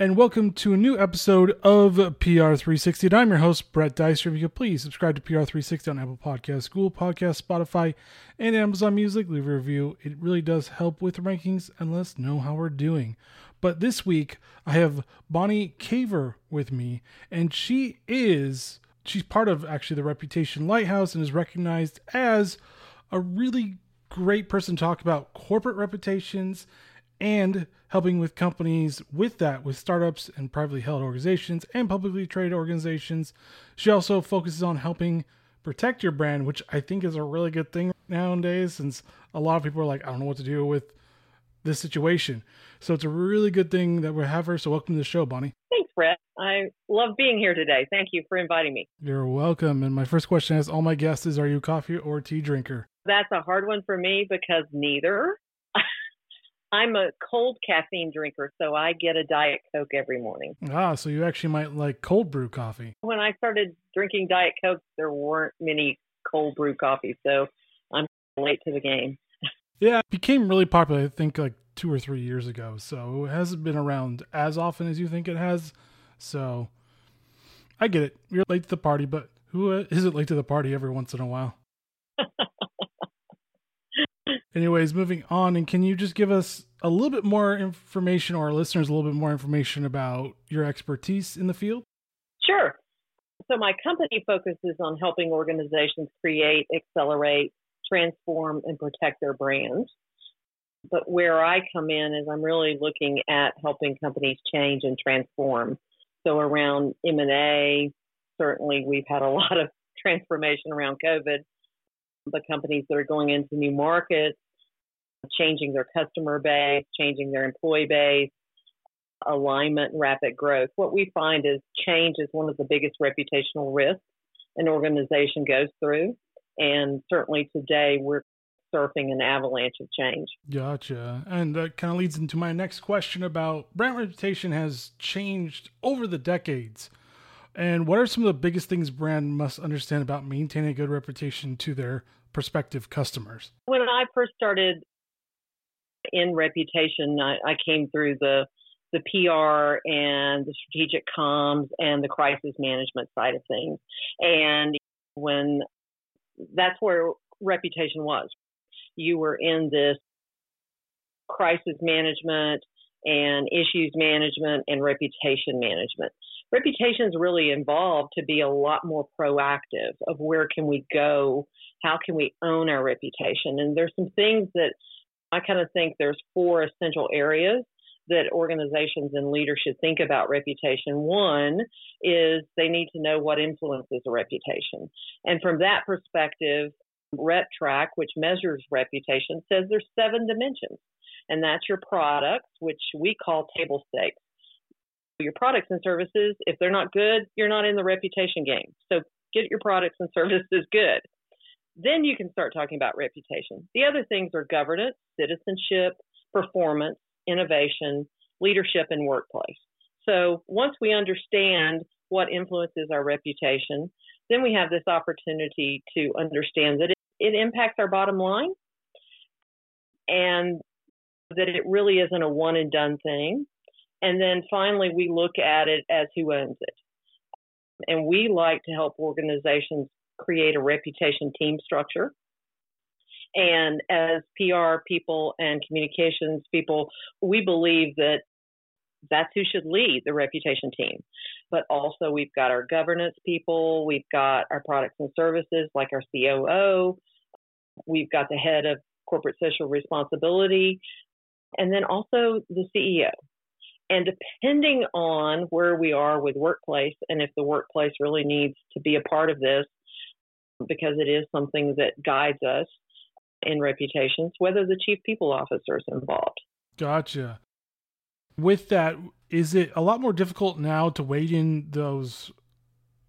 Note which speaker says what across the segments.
Speaker 1: and welcome to a new episode of PR360. And I'm your host, Brett Dicer. If you could please subscribe to PR360 on Apple Podcasts, Google Podcasts, Spotify, and Amazon Music. Leave a review. It really does help with rankings and let us know how we're doing. But this week, I have Bonnie Caver with me, and she is, she's part of actually the Reputation Lighthouse and is recognized as a really great person to talk about corporate reputations and helping with companies with that, with startups and privately held organizations and publicly traded organizations. She also focuses on helping protect your brand, which I think is a really good thing nowadays since a lot of people are like, I don't know what to do with this situation. So it's a really good thing that we have her. So welcome to the show, Bonnie.
Speaker 2: Thanks, Brett. I love being here today. Thank you for inviting me.
Speaker 1: You're welcome. And my first question is all my guests is are you a coffee or tea drinker?
Speaker 2: That's a hard one for me because neither. I'm a cold caffeine drinker, so I get a Diet Coke every morning.
Speaker 1: Ah, so you actually might like cold brew coffee.
Speaker 2: When I started drinking Diet Coke, there weren't many cold brew coffees, so I'm late to the game.
Speaker 1: Yeah, it became really popular, I think, like two or three years ago. So it hasn't been around as often as you think it has. So I get it. You're late to the party, but who uh, isn't late to the party every once in a while? Anyways, moving on, and can you just give us a little bit more information, or our listeners a little bit more information about your expertise in the field?
Speaker 2: Sure. So, my company focuses on helping organizations create, accelerate, transform, and protect their brands. But where I come in is I'm really looking at helping companies change and transform. So, around M&A, certainly we've had a lot of transformation around COVID the companies that are going into new markets, changing their customer base, changing their employee base, alignment, rapid growth. What we find is change is one of the biggest reputational risks an organization goes through. And certainly today we're surfing an avalanche of change.
Speaker 1: Gotcha. And that kind of leads into my next question about brand reputation has changed over the decades. And what are some of the biggest things brand must understand about maintaining a good reputation to their prospective customers?
Speaker 2: When I first started in reputation, I, I came through the the PR and the strategic comms and the crisis management side of things. And when that's where reputation was, you were in this crisis management and issues management and reputation management. Reputation's really involved to be a lot more proactive of where can we go, how can we own our reputation. And there's some things that I kind of think there's four essential areas that organizations and leaders should think about reputation. One is they need to know what influences a reputation. And from that perspective, RepTrak, which measures reputation, says there's seven dimensions. And that's your products, which we call table stakes. Your products and services, if they're not good, you're not in the reputation game. So get your products and services good. Then you can start talking about reputation. The other things are governance, citizenship, performance, innovation, leadership, and workplace. So once we understand what influences our reputation, then we have this opportunity to understand that it, it impacts our bottom line and that it really isn't a one and done thing. And then finally, we look at it as who owns it. And we like to help organizations create a reputation team structure. And as PR people and communications people, we believe that that's who should lead the reputation team. But also, we've got our governance people, we've got our products and services, like our COO, we've got the head of corporate social responsibility, and then also the CEO. And depending on where we are with workplace and if the workplace really needs to be a part of this, because it is something that guides us in reputations, whether the chief people officer is involved.
Speaker 1: Gotcha. With that, is it a lot more difficult now to wade in those,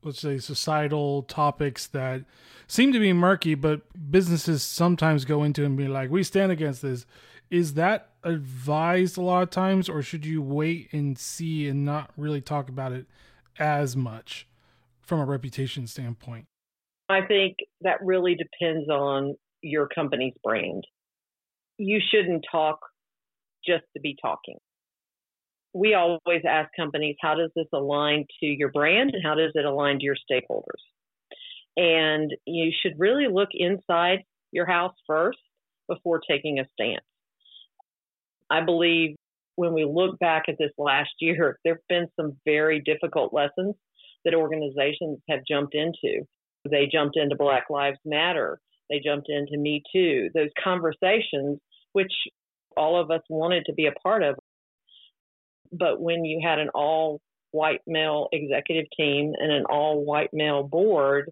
Speaker 1: let's say, societal topics that seem to be murky, but businesses sometimes go into and be like, we stand against this? Is that advised a lot of times, or should you wait and see and not really talk about it as much from a reputation standpoint?
Speaker 2: I think that really depends on your company's brand. You shouldn't talk just to be talking. we always ask companies, how does this align to your brand and how does it align to your stakeholders? And you should really look inside your house first before taking a stance. I believe when we look back at this last year, there have been some very difficult lessons that organizations have jumped into. They jumped into Black Lives Matter. They jumped into Me Too. Those conversations, which all of us wanted to be a part of. But when you had an all white male executive team and an all white male board,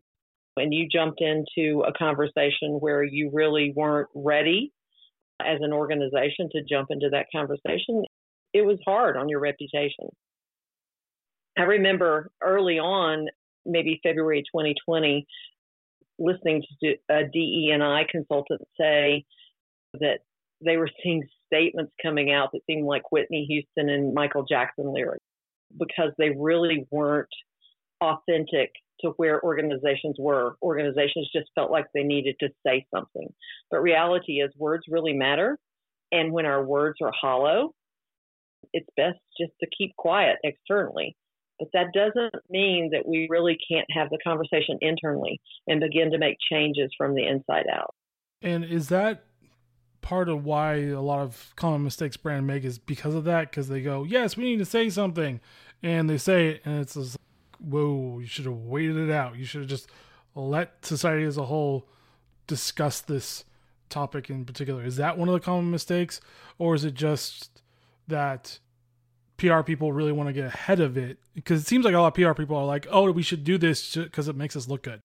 Speaker 2: and you jumped into a conversation where you really weren't ready as an organization to jump into that conversation, it was hard on your reputation. I remember early on, maybe February 2020, listening to a DE&I consultant say that they were seeing statements coming out that seemed like Whitney Houston and Michael Jackson lyrics because they really weren't authentic to where organizations were. Organizations just felt like they needed to say something. But reality is, words really matter. And when our words are hollow, it's best just to keep quiet externally. But that doesn't mean that we really can't have the conversation internally and begin to make changes from the inside out.
Speaker 1: And is that part of why a lot of common mistakes brand make is because of that? Because they go, yes, we need to say something. And they say it, and it's just, whoa, you should have waited it out. You should have just let society as a whole discuss this topic in particular. Is that one of the common mistakes? Or is it just that PR people really want to get ahead of it because it seems like a lot of PR people are like, "Oh, we should do this because it makes us look good."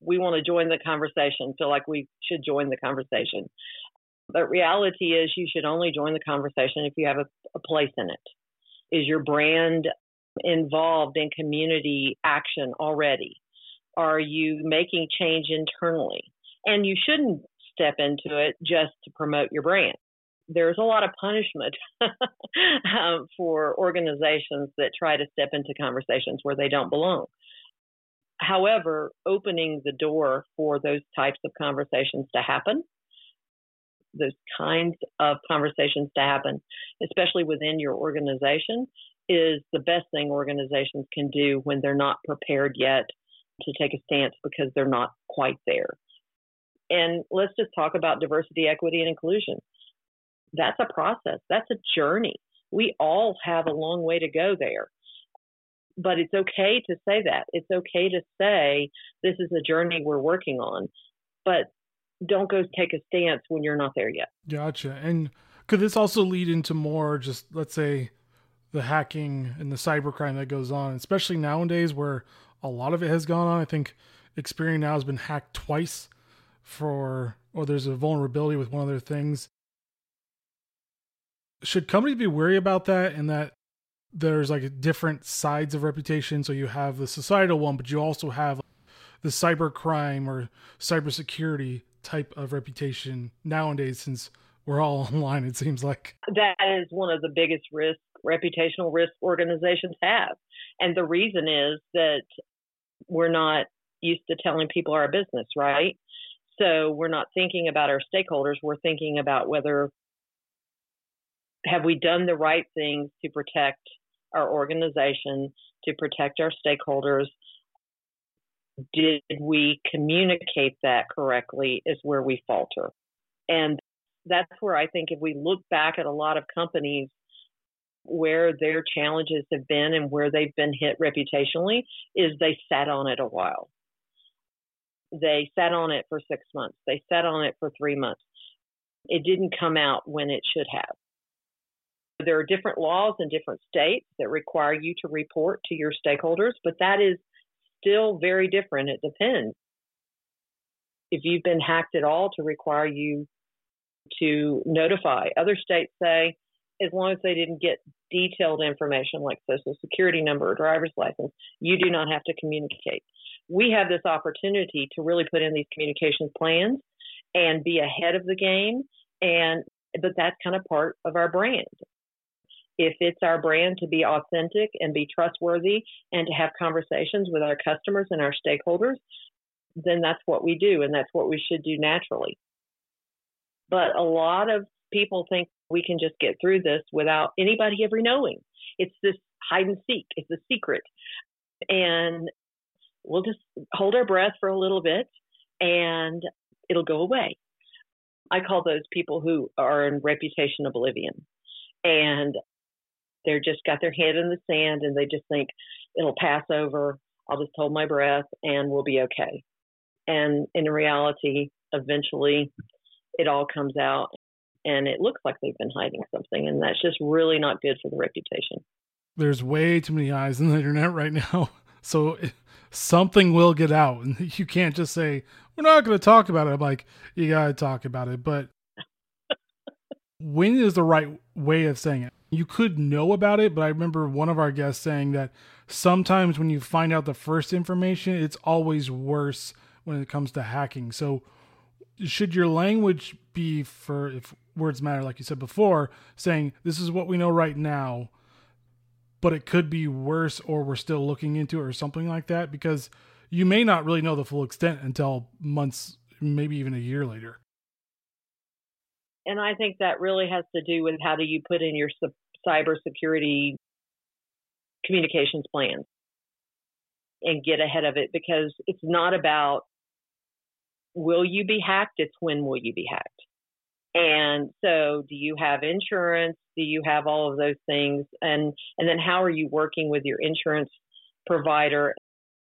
Speaker 2: We want to join the conversation, feel like we should join the conversation. But reality is, you should only join the conversation if you have a, a place in it. Is your brand involved in community action already? Are you making change internally? And you shouldn't step into it just to promote your brand there's a lot of punishment um, for organizations that try to step into conversations where they don't belong. However, opening the door for those types of conversations to happen, those kinds of conversations to happen, especially within your organization, is the best thing organizations can do when they're not prepared yet to take a stance because they're not quite there. And let's just talk about diversity, equity, and inclusion that's a process. That's a journey. We all have a long way to go there. But it's okay to say that. It's okay to say this is a journey we're working on. But don't go take a stance when you're not there yet.
Speaker 1: Gotcha. And could this also lead into more just let's say the hacking and the cybercrime that goes on, especially nowadays where a lot of it has gone on. I think Experian now has been hacked twice for or there's a vulnerability with one of their things should companies be wary about that and that there's like different sides of reputation? So you have the societal one but you also have the cyber crime or cybersecurity type of reputation nowadays since we're all online it seems like.
Speaker 2: That is one of the biggest risks reputational risk organizations have. And the reason is that we're not used to telling people our business right? So we're not thinking about our stakeholders we're thinking about whether have we done the right things to protect our organization, to protect our stakeholders? Did we communicate that correctly? Is where we falter. And that's where I think if we look back at a lot of companies where their challenges have been and where they've been hit reputationally, is they sat on it a while. They sat on it for six months, they sat on it for three months. It didn't come out when it should have. There are different laws in different states that require you to report to your stakeholders, but that is still very different. It depends. If you've been hacked at all, to require you to notify. Other states say as long as they didn't get detailed information like social security number or driver's license, you do not have to communicate. We have this opportunity to really put in these communications plans and be ahead of the game and but that's kind of part of our brand if it's our brand to be authentic and be trustworthy and to have conversations with our customers and our stakeholders, then that's what we do and that's what we should do naturally. But a lot of people think we can just get through this without anybody ever knowing. It's this hide and seek, it's a secret. And we'll just hold our breath for a little bit and it'll go away. I call those people who are in reputation oblivion. And they're just got their head in the sand and they just think it'll pass over. I'll just hold my breath and we'll be okay. And in reality, eventually it all comes out and it looks like they've been hiding something. And that's just really not good for the reputation.
Speaker 1: There's way too many eyes on the internet right now. So something will get out. And you can't just say, we're not going to talk about it. I'm like, you got to talk about it. But when is the right way of saying it? You could know about it, but I remember one of our guests saying that sometimes when you find out the first information, it's always worse when it comes to hacking. So, should your language be for if words matter, like you said before, saying this is what we know right now, but it could be worse or we're still looking into it or something like that? Because you may not really know the full extent until months, maybe even a year later.
Speaker 2: And I think that really has to do with how do you put in your cybersecurity communications plans and get ahead of it because it's not about will you be hacked, it's when will you be hacked. And so do you have insurance? Do you have all of those things? And and then how are you working with your insurance provider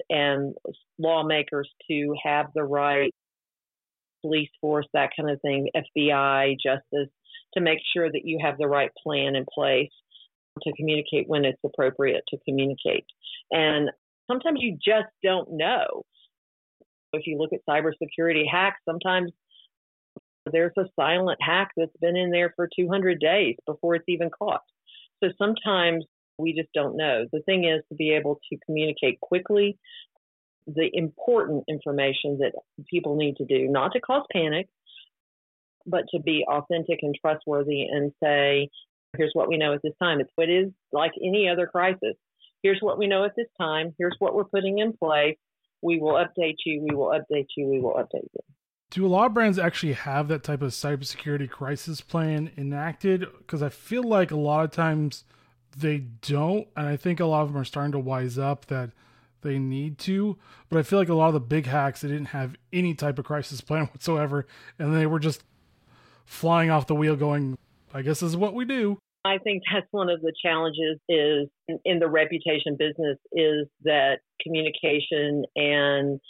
Speaker 2: and lawmakers to have the right police force, that kind of thing, FBI, justice, to make sure that you have the right plan in place to communicate when it's appropriate to communicate. And sometimes you just don't know. If you look at cybersecurity hacks, sometimes there's a silent hack that's been in there for 200 days before it's even caught. So sometimes we just don't know. The thing is to be able to communicate quickly the important information that people need to do, not to cause panic, but to be authentic and trustworthy and say, here's what we know at this time. It's what is like any other crisis. Here's what we know at this time. Here's what we're putting in place. We will update you. We will update you. We will update you.
Speaker 1: Do a lot of brands actually have that type of cybersecurity crisis plan enacted? Because I feel like a lot of times they don't. And I think a lot of them are starting to wise up that they need to. But I feel like a lot of the big hacks, they didn't have any type of crisis plan whatsoever. And they were just flying off the wheel going, I guess this is what we do.
Speaker 2: I think that's one of the challenges is in the reputation business is that communication and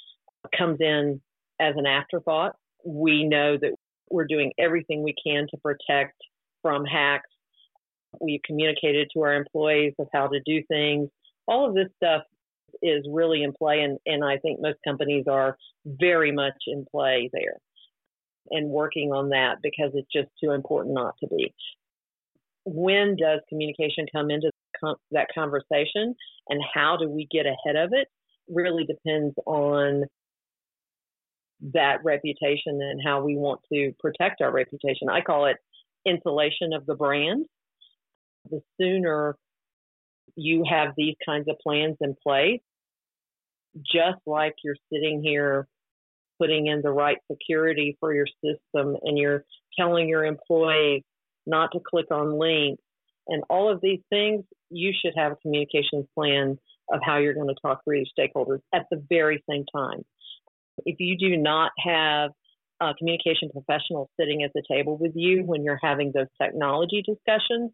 Speaker 2: comes in as an afterthought. We know that we're doing everything we can to protect from hacks We've communicated to our employees of how to do things. All of this stuff is really in play, and, and I think most companies are very much in play there and working on that because it's just too important not to be. When does communication come into that conversation, and how do we get ahead of it? Really depends on that reputation and how we want to protect our reputation. I call it insulation of the brand the sooner you have these kinds of plans in place, just like you're sitting here putting in the right security for your system and you're telling your employees not to click on links and all of these things, you should have a communications plan of how you're going to talk to your stakeholders at the very same time. If you do not have a communication professional sitting at the table with you when you're having those technology discussions,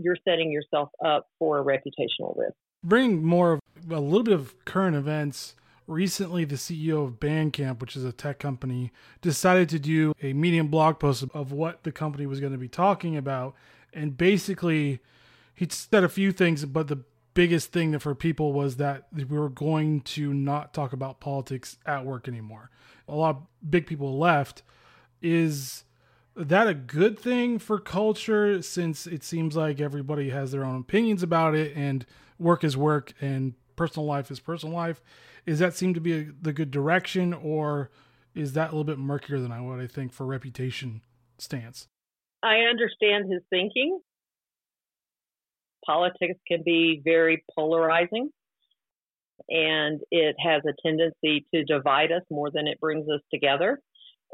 Speaker 2: you're setting yourself up for a reputational risk.
Speaker 1: Bring more of a little bit of current events. Recently, the CEO of Basecamp, which is a tech company, decided to do a medium blog post of what the company was going to be talking about. And basically, he said a few things, but the biggest thing that for people was that we were going to not talk about politics at work anymore. A lot of big people left. Is that a good thing for culture since it seems like everybody has their own opinions about it and work is work and personal life is personal life? Is that seem to be a, the good direction or is that a little bit murkier than what i think for reputation stance?
Speaker 2: I understand his thinking. Politics can be very polarizing and it has a tendency to divide us more than it brings us together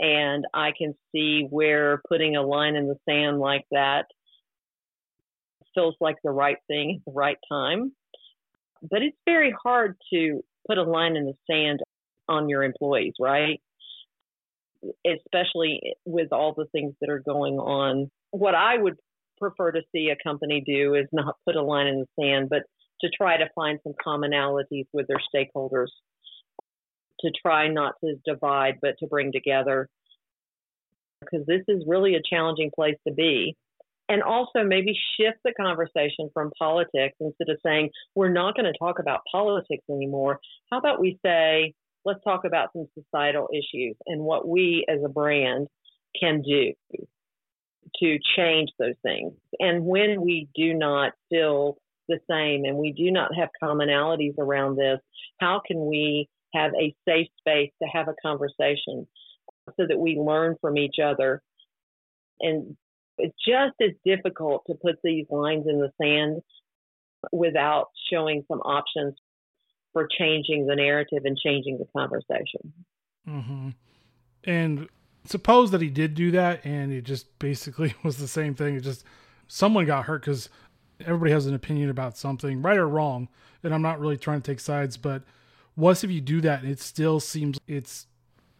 Speaker 2: And I can see where putting a line in the sand like that feels like the right thing at the right time. But it's very hard to put a line in the sand on your employees, right? Especially with all the things that are going on. What I would prefer to see a company do is not put a line in the sand, but to try to find some commonalities with their stakeholders, to try not to divide, but to bring together. Because this is really a challenging place to be. And also maybe shift the conversation from politics instead of saying, we're not going to talk about politics anymore. How about we say, let's talk about some societal issues and what we as a brand can do to change those things. And when we do not feel the same and we do not have commonalities around this, how can we have a safe space to have a conversation so that we learn from each other? And it's just as difficult to put these lines in the sand without showing some options for changing the narrative and changing the conversation.
Speaker 1: Mm-hmm. And suppose that he did do that and it just basically was the same thing. It just someone got hurt because everybody has an opinion about something, right or wrong. And I'm not really trying to take sides, but what if you do that and it still seems it's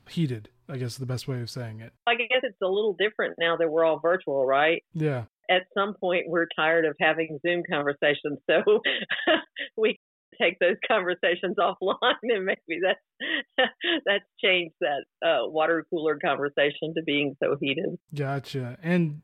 Speaker 1: heated? I guess is the best way of saying it.
Speaker 2: I guess it's a little different now that we're all virtual, right?
Speaker 1: Yeah.
Speaker 2: At some point, we're tired of having Zoom conversations, so we take those conversations offline, and maybe that's that's changed that uh, water cooler conversation to being so heated.
Speaker 1: Gotcha. And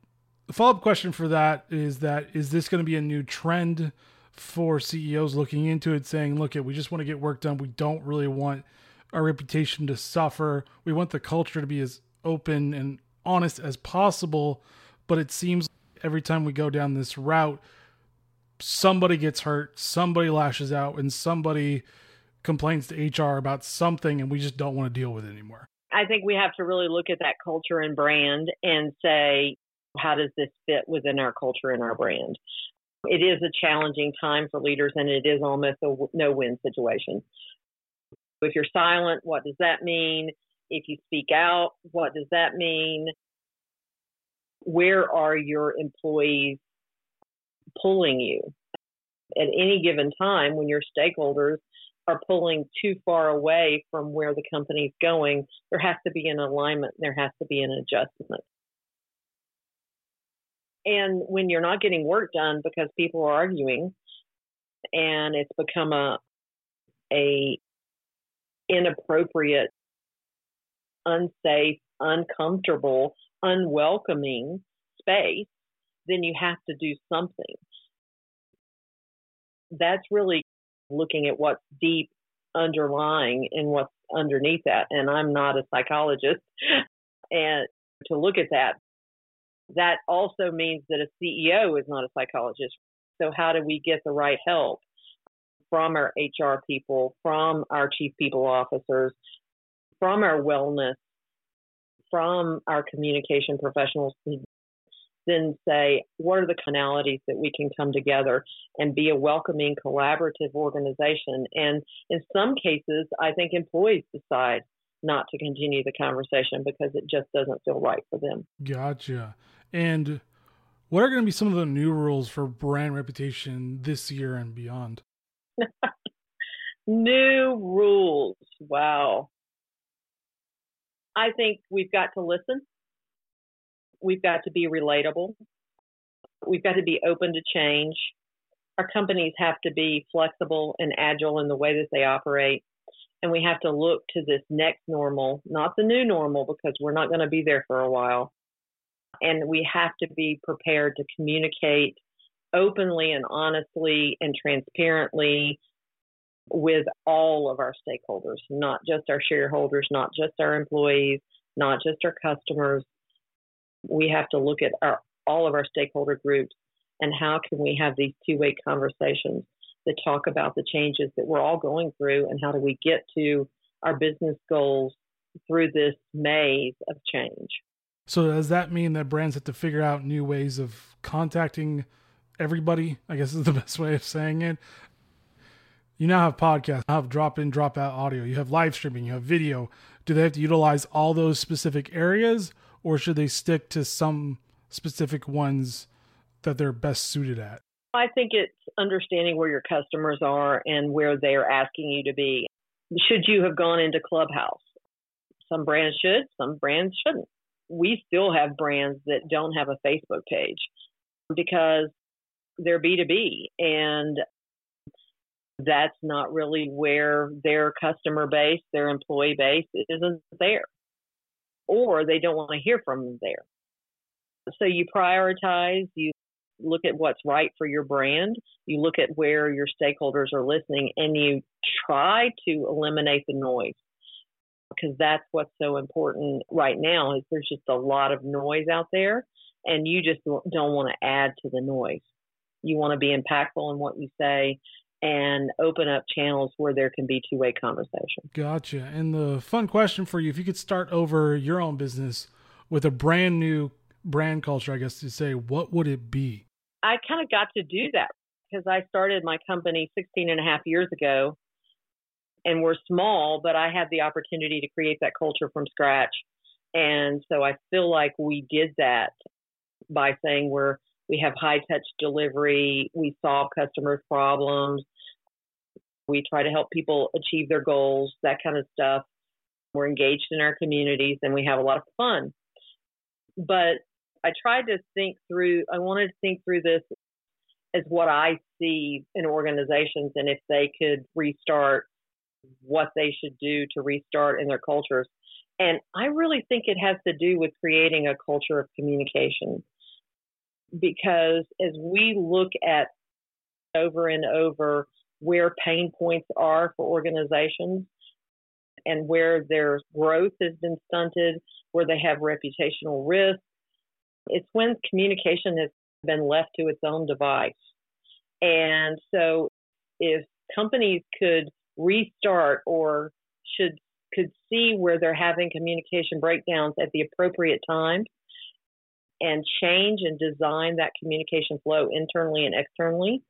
Speaker 1: the follow up question for that is that is this going to be a new trend for CEOs looking into it, saying, "Look, at we just want to get work done. We don't really want our reputation to suffer. We want the culture to be as open and honest as possible." But it seems every time we go down this route, somebody gets hurt, somebody lashes out, and somebody complains to HR about something, and we just don't want to deal with it anymore.
Speaker 2: I think we have to really look at that culture and brand and say, how does this fit within our culture and our brand? It is a challenging time for leaders, and it is almost a no win situation. If you're silent, what does that mean? If you speak out, what does that mean? Where are your employees pulling you at any given time when your stakeholders are pulling too far away from where the company's going, there has to be an alignment, there has to be an adjustment. And when you're not getting work done because people are arguing and it's become a a inappropriate, unsafe, uncomfortable, unwelcoming space, then you have to do something. That's really looking at what's deep underlying and what's underneath that. And I'm not a psychologist. And to look at that, that also means that a CEO is not a psychologist. So, how do we get the right help from our HR people, from our chief people officers, from our wellness, from our communication professionals then say, what are the canalities that we can come together and be a welcoming, collaborative organization? And in some cases, I think employees decide not to continue the conversation because it just doesn't feel right for them.
Speaker 1: Gotcha. And what are going to be some of the new rules for brand reputation this year and beyond?
Speaker 2: new rules. Wow. I think we've got to listen We've got to be relatable. We've got to be open to change. Our companies have to be flexible and agile in the way that they operate. And we have to look to this next normal, not the new normal, because we're not going to be there for a while. And we have to be prepared to communicate openly and honestly and transparently with all of our stakeholders, not just our shareholders, not just our employees, not just our customers, we have to look at our, all of our stakeholder groups and how can we have these two-way conversations that talk about the changes that we're all going through and how do we get to our business goals through this maze of change.
Speaker 1: So does that mean that brands have to figure out new ways of contacting everybody? I guess is the best way of saying it. You now have podcasts, you have drop in, drop out audio, you have live streaming, you have video, do they have to utilize all those specific areas or should they stick to some specific ones that they're best suited at?
Speaker 2: I think it's understanding where your customers are and where they're asking you to be. Should you have gone into Clubhouse? Some brands should, some brands shouldn't. We still have brands that don't have a Facebook page because they're B2B and that's not really where their customer base, their employee base isn't there. Or they don't want to hear from them there. So you prioritize, you look at what's right for your brand, you look at where your stakeholders are listening, and you try to eliminate the noise because that's what's so important right now is there's just a lot of noise out there and you just don't want to add to the noise. You want to be impactful in what you say and open up channels where there can be two-way conversation.
Speaker 1: Gotcha. And the fun question for you if you could start over your own business with a brand new brand culture i guess to say what would it be?
Speaker 2: I kind of got to do that because i started my company 16 and a half years ago and we're small, but I had the opportunity to create that culture from scratch. And so I feel like we did that by saying we're we have high touch delivery, we solve customers' problems, we try to help people achieve their goals, that kind of stuff. We're engaged in our communities and we have a lot of fun. But I tried to think through I wanted to think through this as what I see in organizations and if they could restart what they should do to restart in their cultures. And I really think it has to do with creating a culture of communication. Because as we look at over and over where pain points are for organizations and where their growth has been stunted, where they have reputational risk, it's when communication has been left to its own device. And so if companies could restart or should could see where they're having communication breakdowns at the appropriate time and change and design that communication flow internally and externally,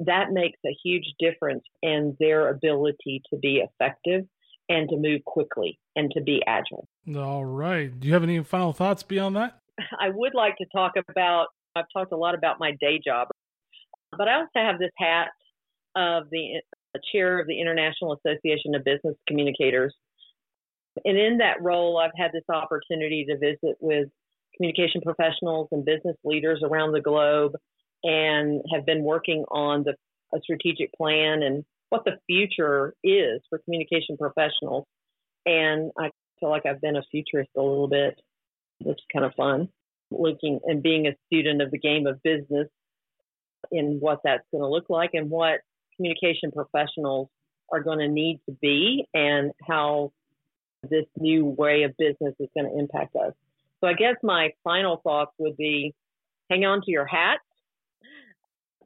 Speaker 2: that makes a huge difference in their ability to be effective and to move quickly and to be agile.
Speaker 1: All right. Do you have any final thoughts beyond that?
Speaker 2: I would like to talk about, I've talked a lot about my day job, but I also have this hat of the chair of the International Association of Business Communicators. And in that role, I've had this opportunity to visit with communication professionals and business leaders around the globe and have been working on the a strategic plan and what the future is for communication professionals. And I feel like I've been a futurist a little bit, which is kind of fun, looking and being a student of the game of business in what that's going to look like and what communication professionals are going to need to be and how this new way of business is going to impact us. So I guess my final thoughts would be hang on to your hat.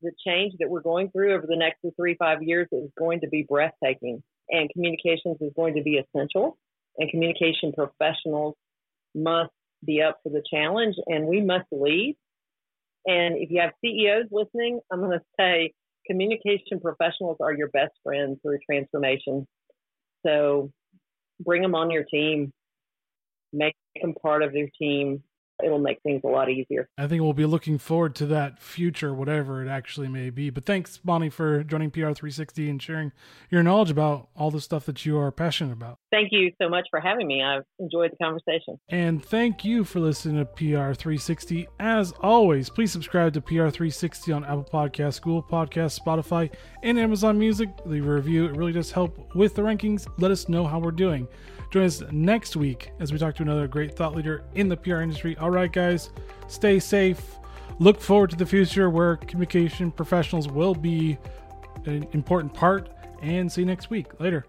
Speaker 2: The change that we're going through over the next three, five years is going to be breathtaking and communications is going to be essential and communication professionals must be up for the challenge and we must lead. And if you have CEOs listening, I'm going to say communication professionals are your best friends through transformation. So bring them on your team, make them part of your team, it'll make things a lot easier.
Speaker 1: I think we'll be looking forward to that future, whatever it actually may be. But thanks, Bonnie, for joining PR360 and sharing your knowledge about all the stuff that you are passionate about.
Speaker 2: Thank you so much for having me. I've enjoyed the conversation.
Speaker 1: And thank you for listening to PR360. As always, please subscribe to PR360 on Apple Podcasts, Google Podcasts, Spotify, and Amazon Music. Leave a review. It really does help with the rankings. Let us know how we're doing. Join us next week as we talk to another great thought leader in the PR industry. All right, guys, stay safe. Look forward to the future where communication professionals will be an important part. And see you next week. Later.